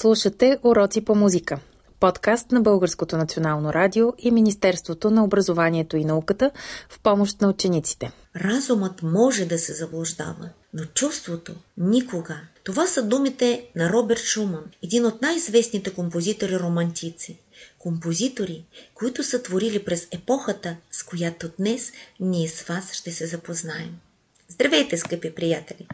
Слушате Уроци по музика. Подкаст на Българското национално радио и Министерството на образованието и науката в помощ на учениците. Разумът може да се заблуждава, но чувството никога. Това са думите на Роберт Шуман, един от най-известните композитори-романтици. Композитори, които са творили през епохата, с която днес ние с вас ще се запознаем. Здравейте, скъпи приятели!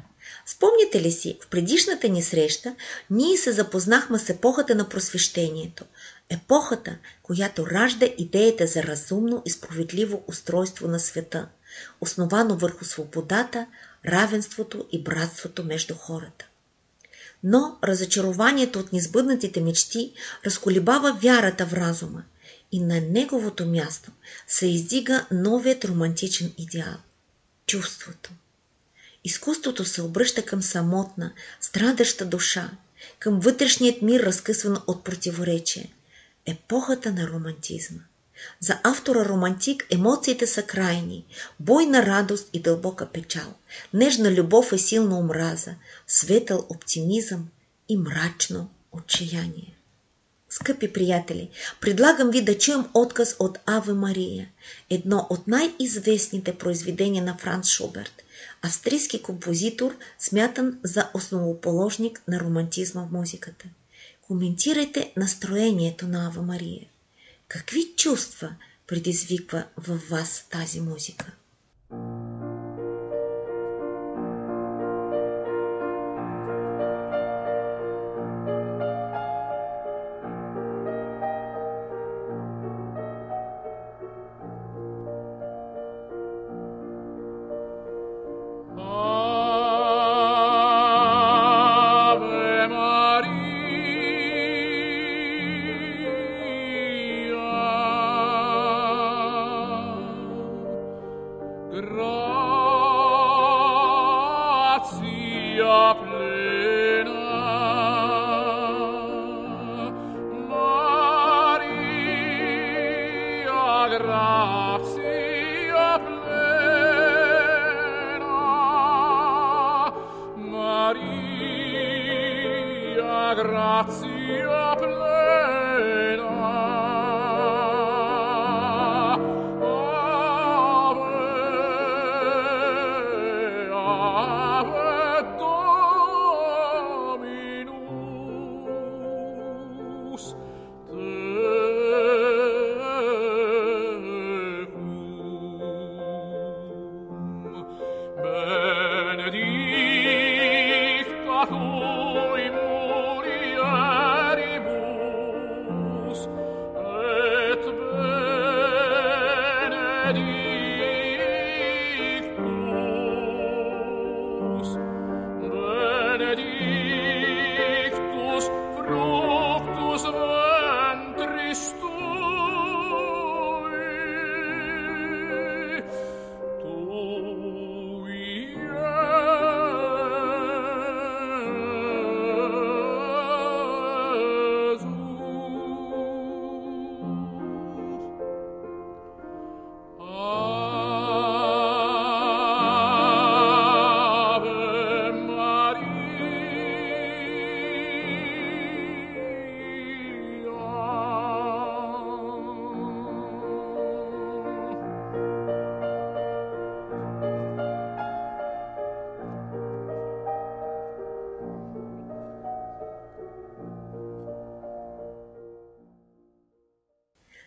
Спомняте ли си, в предишната ни среща ние се запознахме с епохата на просвещението. Епохата, която ражда идеята за разумно и справедливо устройство на света, основано върху свободата, равенството и братството между хората. Но разочарованието от несбъднатите мечти разколебава вярата в разума и на неговото място се издига новият романтичен идеал – чувството. Изкуството се обръща към самотна, страдаща душа, към вътрешният мир, разкъсван от противоречие. Епохата на романтизма. За автора романтик емоциите са крайни, бойна радост и дълбока печал, нежна любов и силна омраза, светъл оптимизъм и мрачно отчаяние. Скъпи приятели, предлагам ви да чуем отказ от Аве Мария, едно от най-известните произведения на Франц Шуберт, австрийски композитор, смятан за основоположник на романтизма в музиката. Коментирайте настроението на Ава Мария. Какви чувства предизвиква във вас тази музика?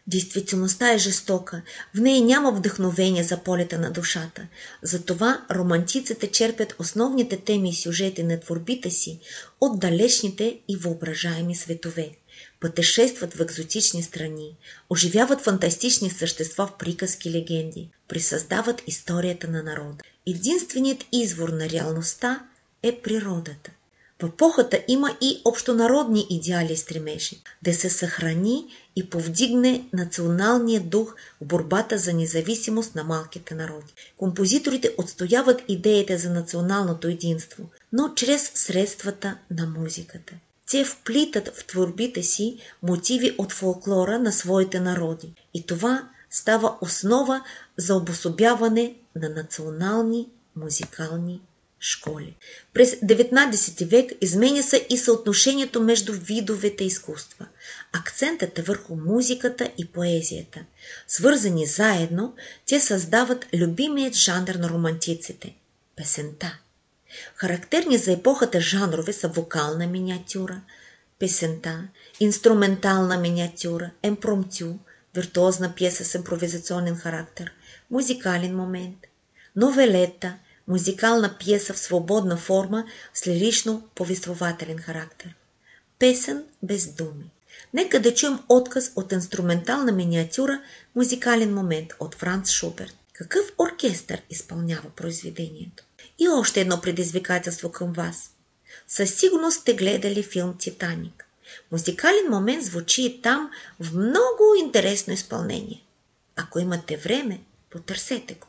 Действителността е жестока, в нея няма вдъхновение за полета на душата. Затова романтиците черпят основните теми и сюжети на творбите си от далечните и въображаеми светове. Пътешестват в екзотични страни, оживяват фантастични същества в приказки легенди, присъздават историята на народа. Единственият извор на реалността е природата. В епохата има и общонародни идеали и стремежи да се съхрани и повдигне националния дух в борбата за независимост на малките народи. Композиторите отстояват идеята за националното единство, но чрез средствата на музиката. Те вплитат в творбите си мотиви от фолклора на своите народи и това става основа за обособяване на национални музикални школи. През 19 век изменя се и съотношението между видовете изкуства. Акцентът е върху музиката и поезията. Свързани заедно, те създават любимият жанр на романтиците – песента. Характерни за епохата жанрове са вокална миниатюра, песента, инструментална миниатюра, емпромтю, виртуозна пиеса с импровизационен характер, музикален момент, новелета – музикална пиеса в свободна форма с лирично-повествователен характер. Песен без думи. Нека да чуем отказ от инструментална миниатюра «Музикален момент» от Франц Шуберт. Какъв оркестър изпълнява произведението? И още едно предизвикателство към вас. Със сигурност сте гледали филм «Титаник». Музикален момент звучи и там в много интересно изпълнение. Ако имате време, потърсете го.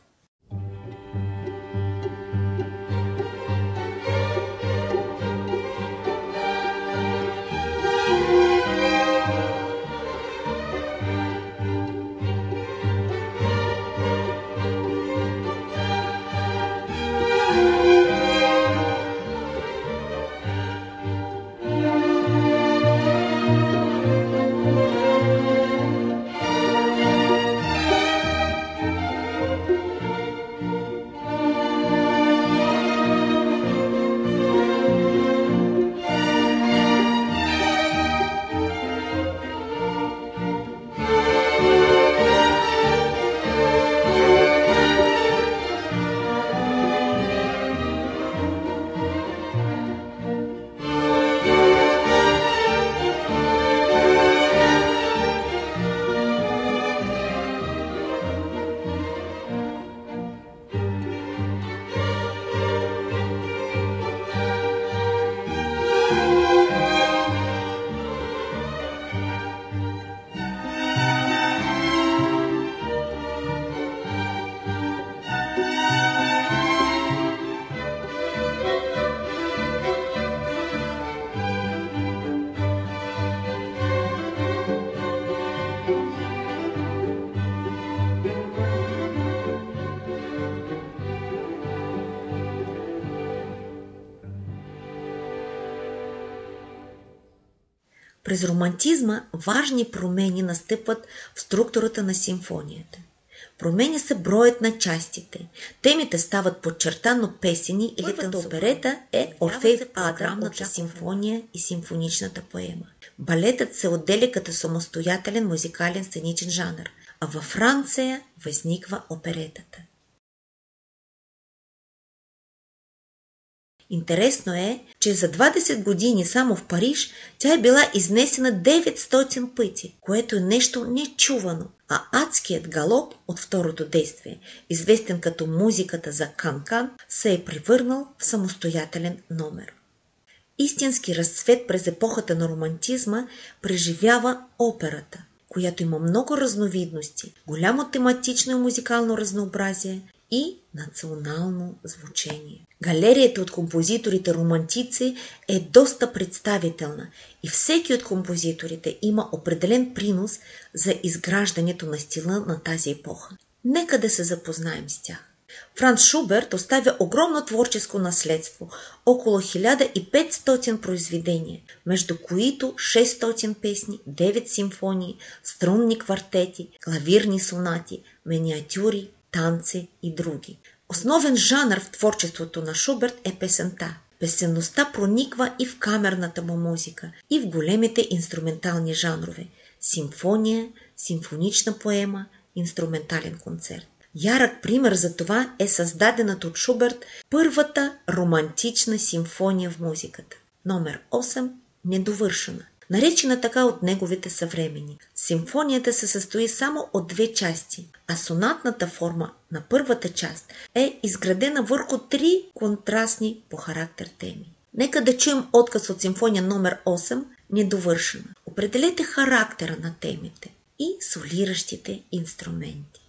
През романтизма важни промени настъпват в структурата на симфонията. Променя се броят на частите. Темите стават подчертано песени или оперета е Орфей в Аграмната симфония и симфоничната поема. Балетът се отделя като самостоятелен музикален сценичен жанр, а във Франция възниква оперетата. Интересно е, че за 20 години само в Париж тя е била изнесена 900 пъти, което е нещо нечувано. А адският галоп от второто действие, известен като музиката за Канкан, се е превърнал в самостоятелен номер. Истински разцвет през епохата на романтизма преживява операта, която има много разновидности, голямо тематично и музикално разнообразие и национално звучение. Галерията от композиторите романтици е доста представителна и всеки от композиторите има определен принос за изграждането на стила на тази епоха. Нека да се запознаем с тях. Франц Шуберт оставя огромно творческо наследство, около 1500 произведения, между които 600 песни, 9 симфонии, струнни квартети, клавирни сонати, миниатюри, танци и други. Основен жанр в творчеството на Шуберт е песента. Песенността прониква и в камерната му музика, и в големите инструментални жанрове – симфония, симфонична поема, инструментален концерт. Ярък пример за това е създадената от Шуберт първата романтична симфония в музиката. Номер 8 – недовършена – наречена така от неговите съвремени. Симфонията се състои само от две части, а сонатната форма на първата част е изградена върху три контрастни по характер теми. Нека да чуем отказ от симфония номер 8, недовършена. Определете характера на темите и солиращите инструменти.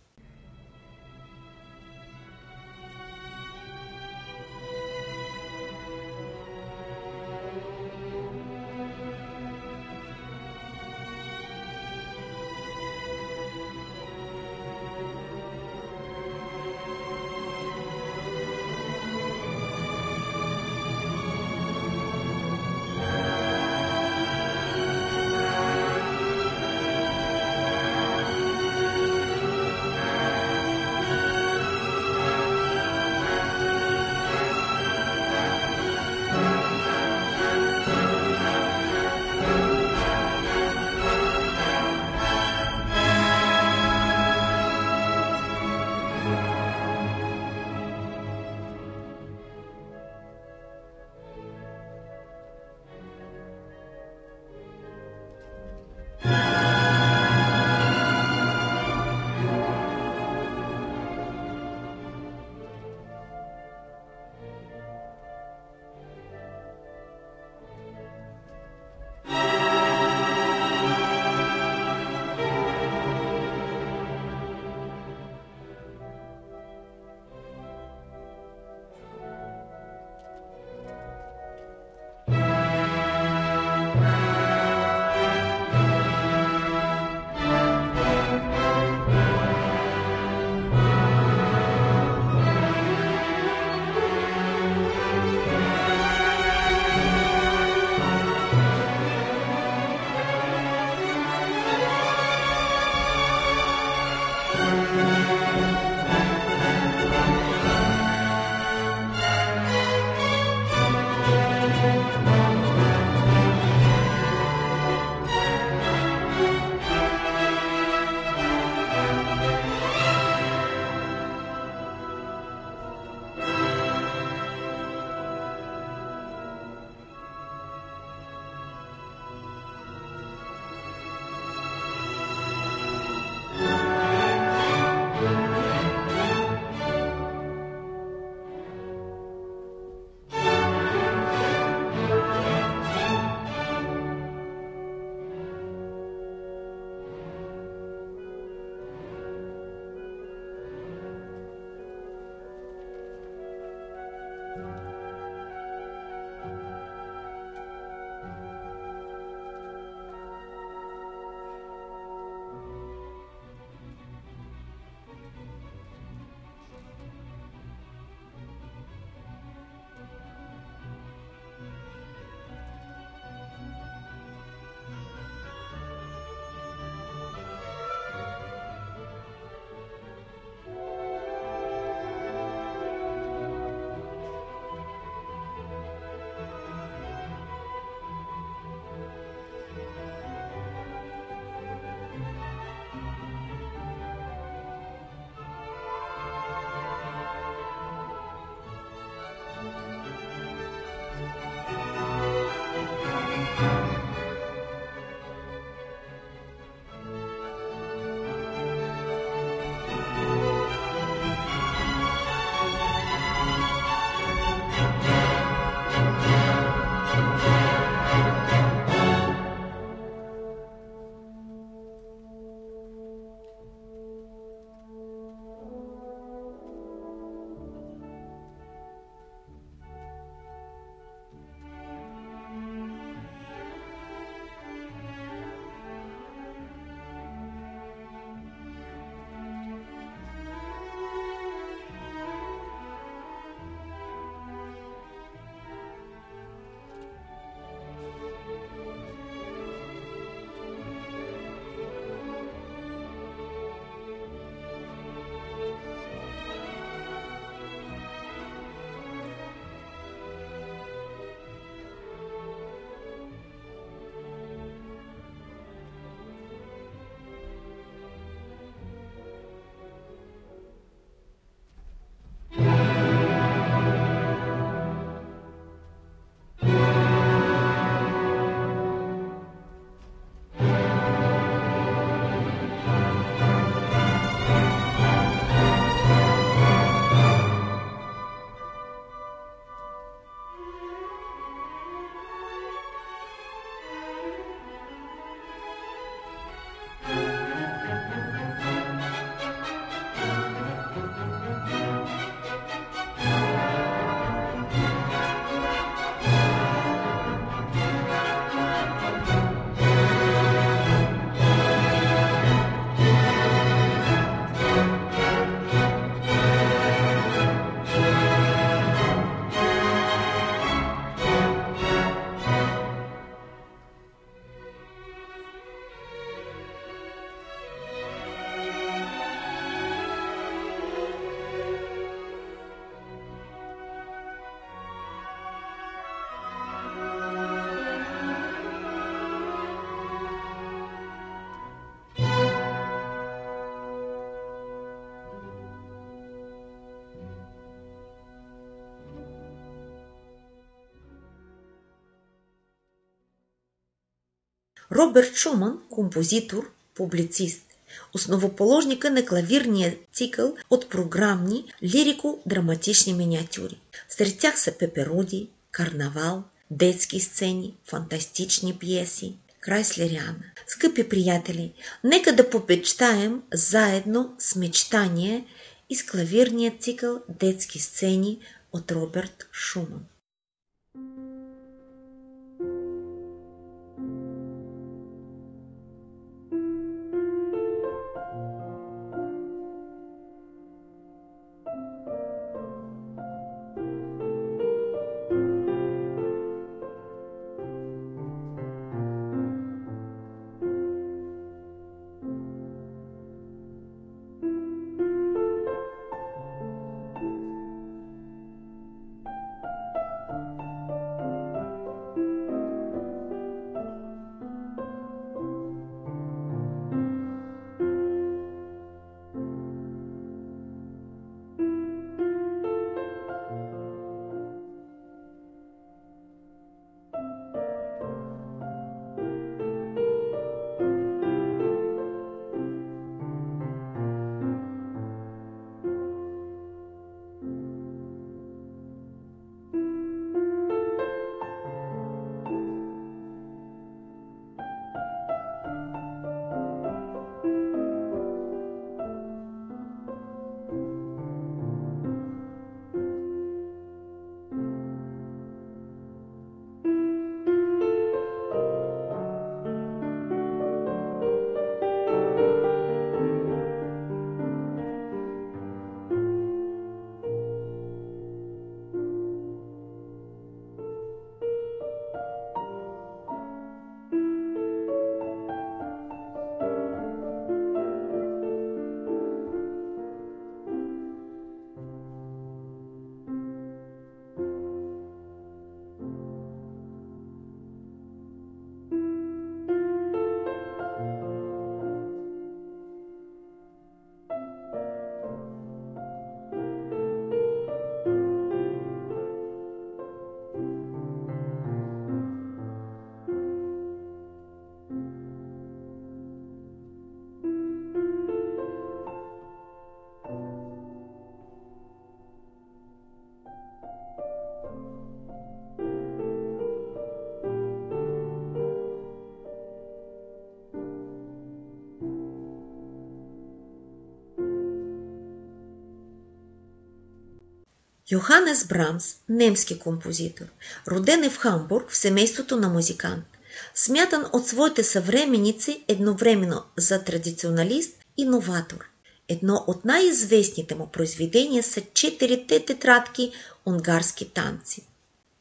Роберт Шуман, композитор, публицист, основоположника на клавирния цикъл от програмни лирико-драматични миниатюри. Сред тях са Пеперуди, Карнавал, детски сцени, фантастични пиеси, Крайслериана. Скъпи приятели, нека да попечтаем заедно с мечтание и с клавирния цикъл Детски сцени от Роберт Шуман. Йоханес Брамс, немски композитор, роден е в Хамбург в семейството на музикант. Смятан от своите съвременници едновременно за традиционалист и новатор. Едно от най-известните му произведения са четирите тетрадки «Унгарски танци».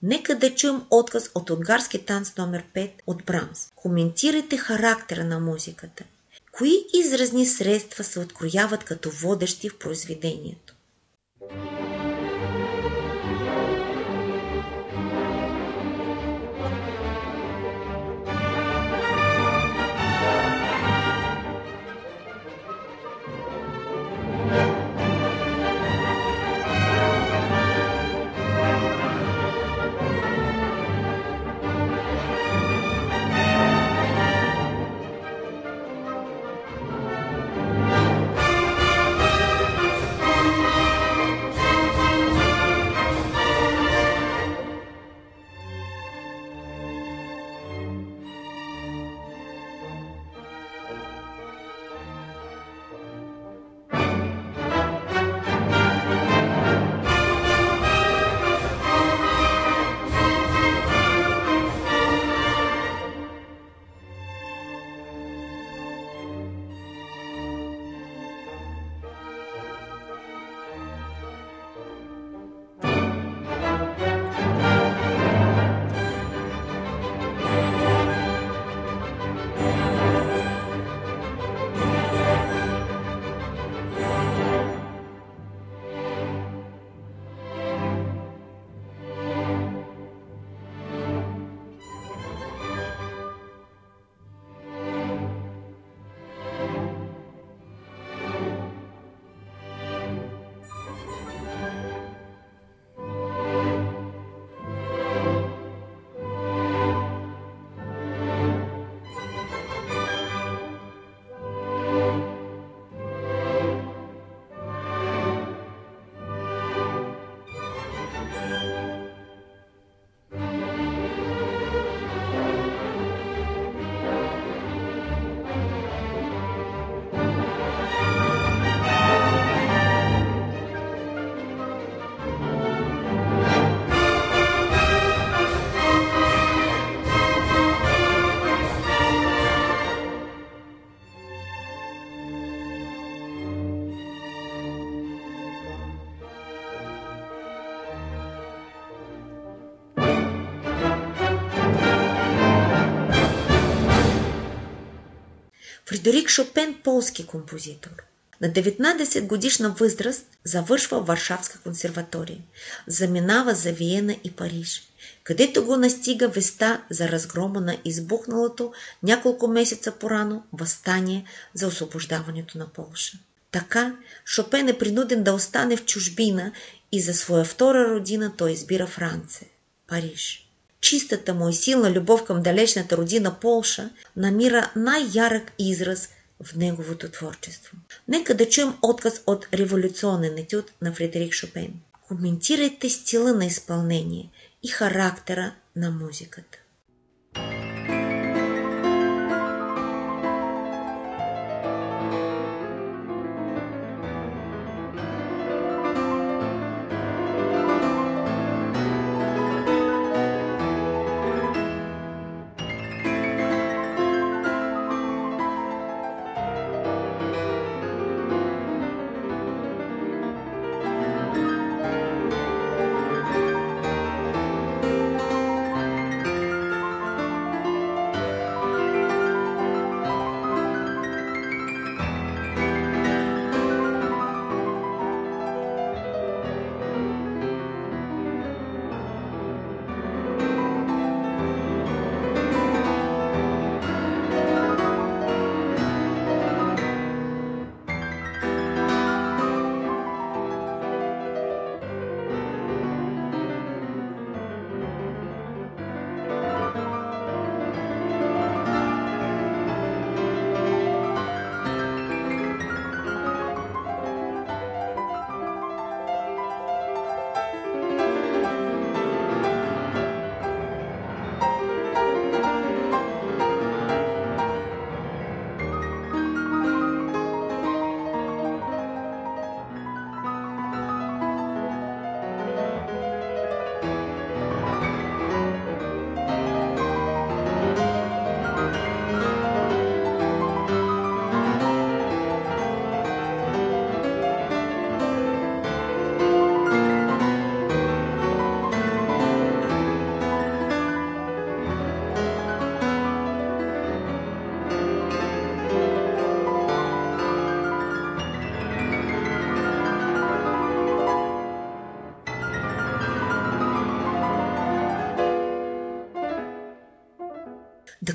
Нека да чуем отказ от унгарски танц номер 5 от Брамс. Коментирайте характера на музиката. Кои изразни средства се открояват като водещи в произведението? Фредерик Шопен – полски композитор. На 19 годишна възраст завършва Варшавска консерватория. Заминава за Виена и Париж, където го настига веста за разгрома на избухналото няколко месеца порано възстание за освобождаването на Полша. Така Шопен е принуден да остане в чужбина и за своя втора родина той избира Франция, Париж. Чистата му и силна любов към далечната родина Полша намира най-ярък израз в неговото творчество. Нека да чуем отказ от революционен етюд на Фредерик Шопен. Коментирайте стила на изпълнение и характера на музиката.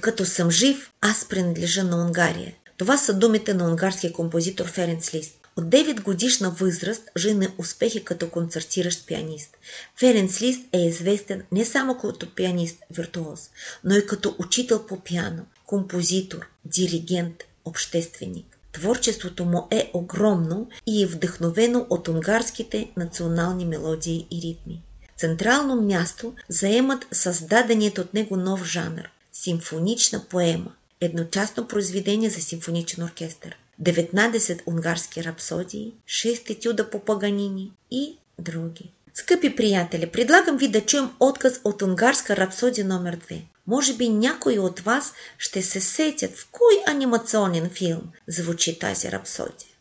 Докато съм жив, аз принадлежа на Унгария. Това са думите на унгарския композитор Ференц Лист. От 9 годишна възраст жене успехи като концертиращ пианист. Ференц Лист е известен не само като пианист-виртуоз, но и като учител по пиано, композитор, диригент, общественик. Творчеството му е огромно и е вдъхновено от унгарските национални мелодии и ритми. Централно място заемат създаденият от него нов жанр симфонична поема, едночасно произведение за симфоничен оркестър, 19 унгарски рапсодии, 6 етюда по Паганини и други. Скъпи приятели, предлагам ви да чуем отказ от унгарска рапсодия номер 2. Може би някои от вас ще се сетят в кой анимационен филм звучи тази рапсодия.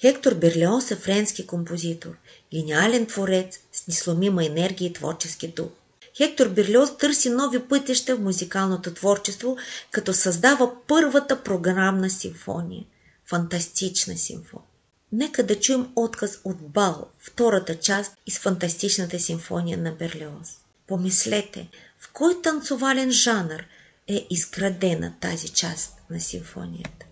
Хектор Берлиоз е френски композитор, гениален творец с несломима енергия и творчески дух. Хектор Берлиоз търси нови пътища в музикалното творчество, като създава първата програмна симфония. Фантастична симфония. Нека да чуем отказ от Бал, втората част из фантастичната симфония на Берлиоз. Помислете, в кой танцовален жанр е изградена тази част на симфонията.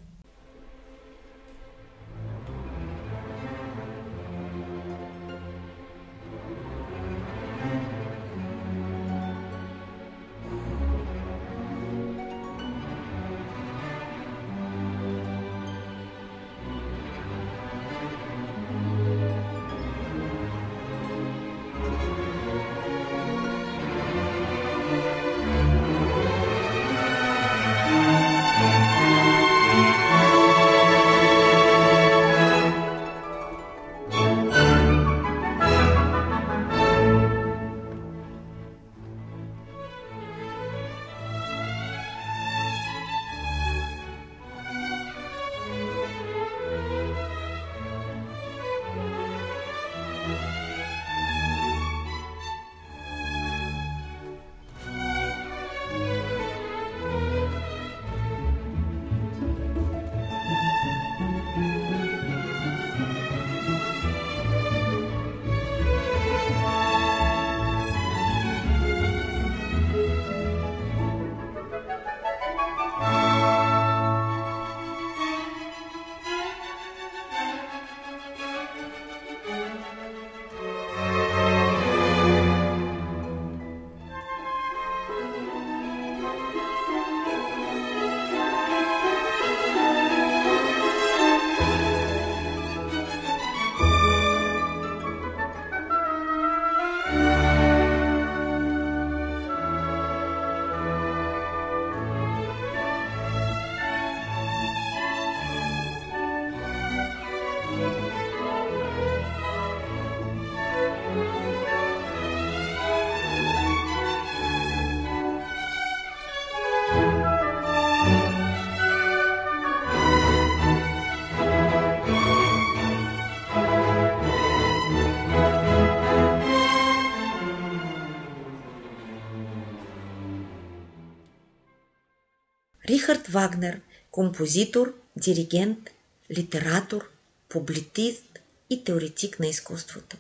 Вагнер – композитор, диригент, литератор, публитист и теоретик на изкуството.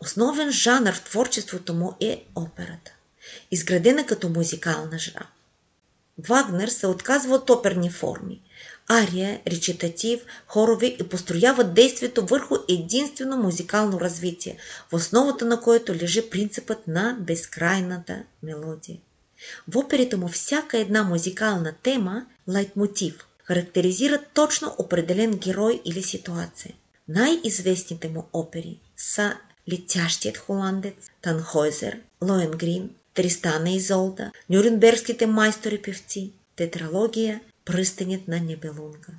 Основен жанр в творчеството му е операта, изградена като музикална жара. Вагнер се отказва от оперни форми – ария, речитатив, хорови и построява действието върху единствено музикално развитие, в основата на което лежи принципът на безкрайната мелодия. В оперите му всяка една музикална тема, лайтмотив, характеризира точно определен герой или ситуация. Най-известните му опери са Летящият холандец, Танхойзер, Лоенгрин, Тристана и Золда, Нюрнбергските майстори-певци, тетралогия Пръстенят на Небелунга.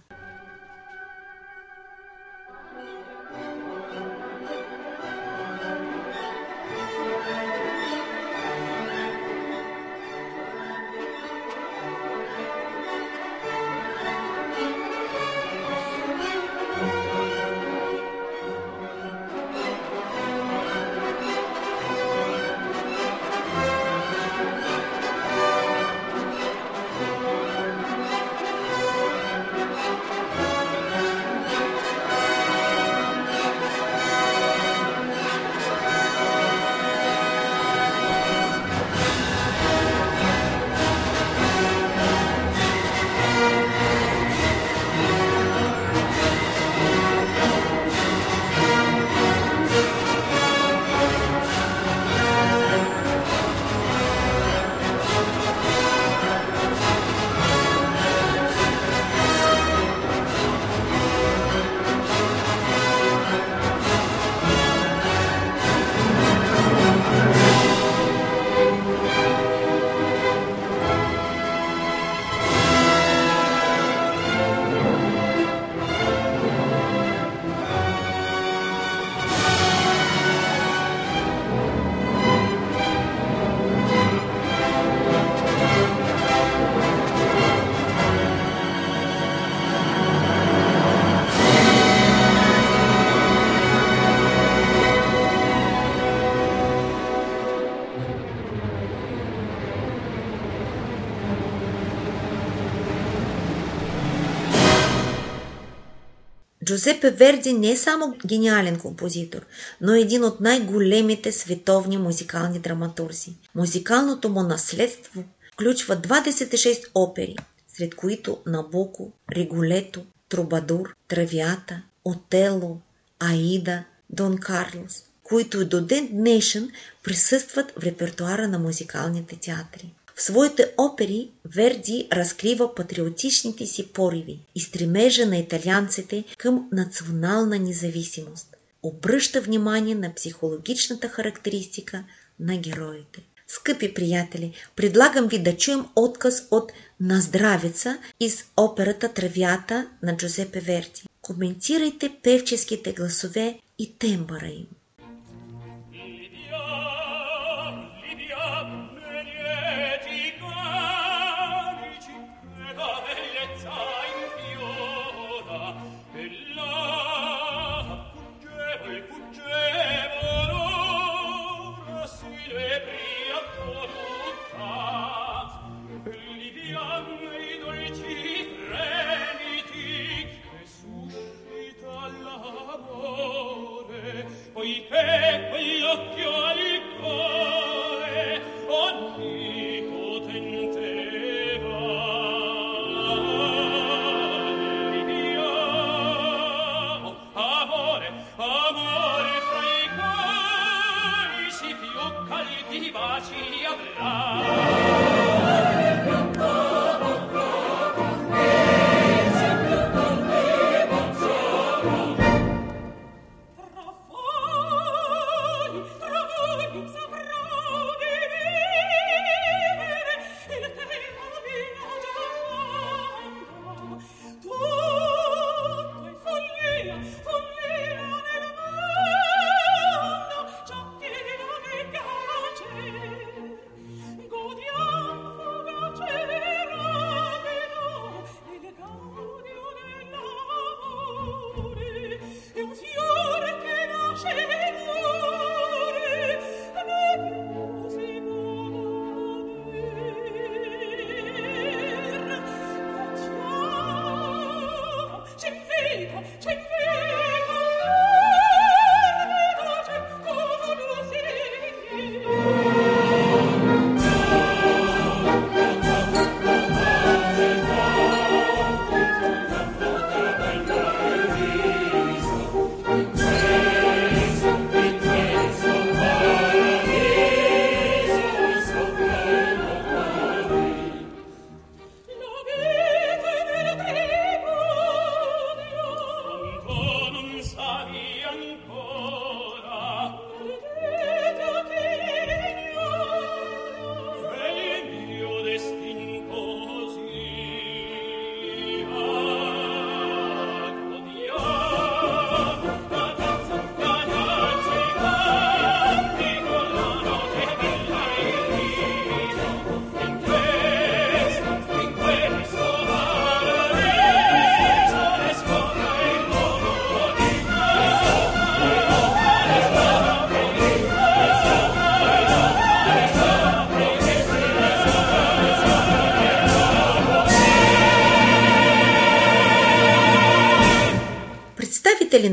Джузепе Верди не е само гениален композитор, но е един от най-големите световни музикални драматурзи. Музикалното му наследство включва 26 опери, сред които Набуко, Риголето, Трубадур, Травиата, Отело, Аида, Дон Карлос, които и до ден днешен присъстват в репертуара на музикалните театри. В своите опери Верди разкрива патриотичните си пориви и стремежа на италианците към национална независимост. Обръща внимание на психологичната характеристика на героите. Скъпи приятели, предлагам ви да чуем отказ от Наздравица из операта Травята на Джузепе Верди. Коментирайте певческите гласове и тембъра им.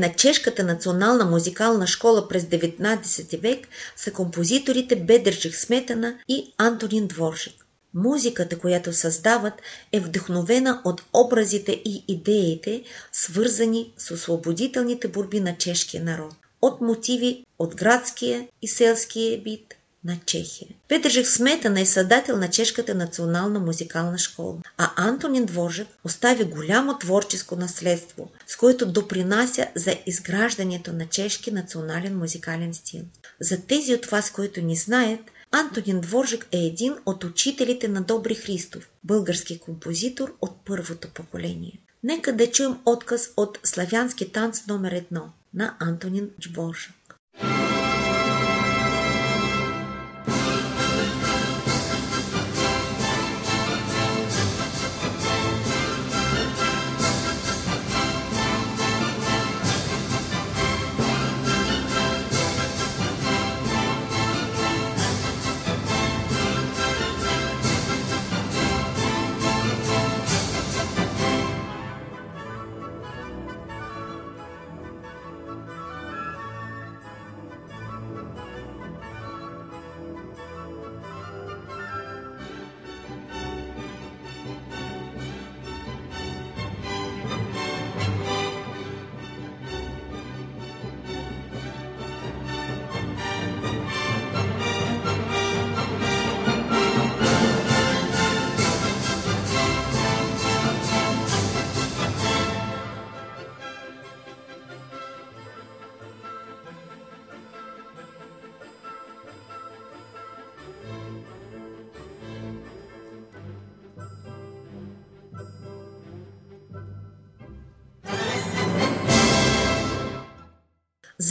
на Чешката национална музикална школа през 19 век са композиторите Бедържих Сметана и Антонин Дворжик. Музиката, която създават, е вдъхновена от образите и идеите, свързани с освободителните борби на чешкия народ. От мотиви от градския и селския бит, на Чехия. Петържек Сметана е създател на Чешката национална музикална школа, а Антонин Дворжик остави голямо творческо наследство, с което допринася за изграждането на чешки национален музикален стил. За тези от вас, които не знаят, Антонин Дворжик е един от учителите на Добри Христов, български композитор от първото поколение. Нека да чуем отказ от славянски танц номер едно на Антонин Дворжик.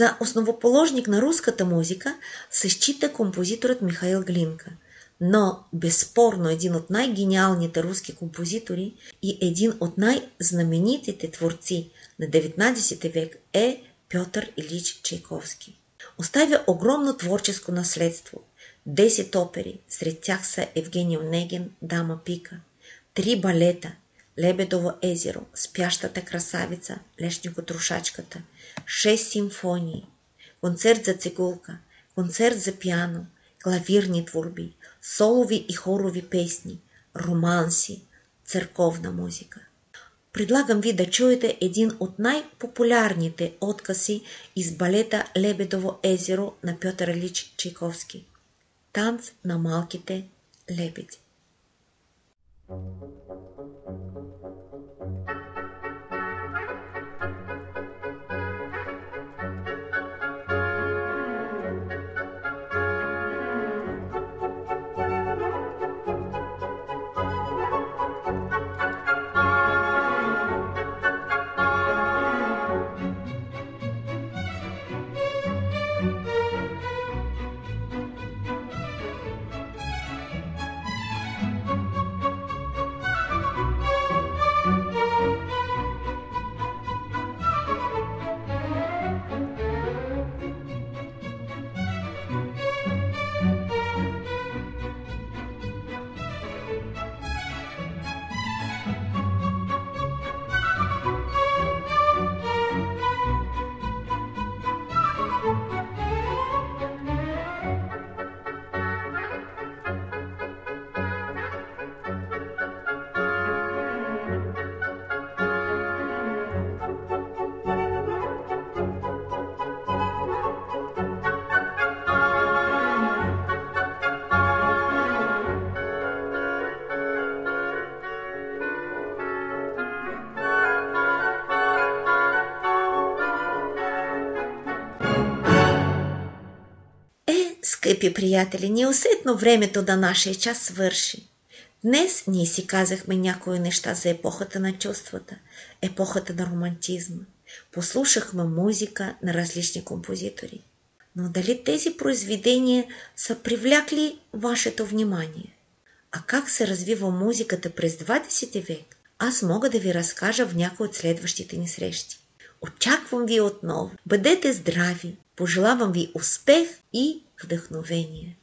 За основоположник на руската музика се счита композиторът Михаил Глинка, но безспорно един от най-гениалните руски композитори и един от най-знаменитите творци на 19 век е Пьотър Илич Чайковски. Оставя огромно творческо наследство. Десет опери, сред тях са Евгений Онегин, Дама Пика, три балета, Лебедово езеро, Спящата красавица, Лешникотрошачката, шест симфонии, концерт за цигулка, концерт за пиано, клавирни творби, солови и хорови песни, романси, църковна музика. Предлагам ви да чуете един от най-популярните откази из балета Лебедово езеро на Пьотър Лич Чайковски. Танц на малките лебеди. Thank you. Скъпи приятели, неусетно времето да нашия час свърши. Днес ние си казахме някои неща за епохата на чувствата, епохата на романтизма. Послушахме музика на различни композитори. Но дали тези произведения са привлякли вашето внимание? А как се развива музиката през 20 век? Аз мога да ви разкажа в някои от следващите ни срещи. Очаквам ви отново. Бъдете здрави! Пожелавам ви успех и вдъхновение.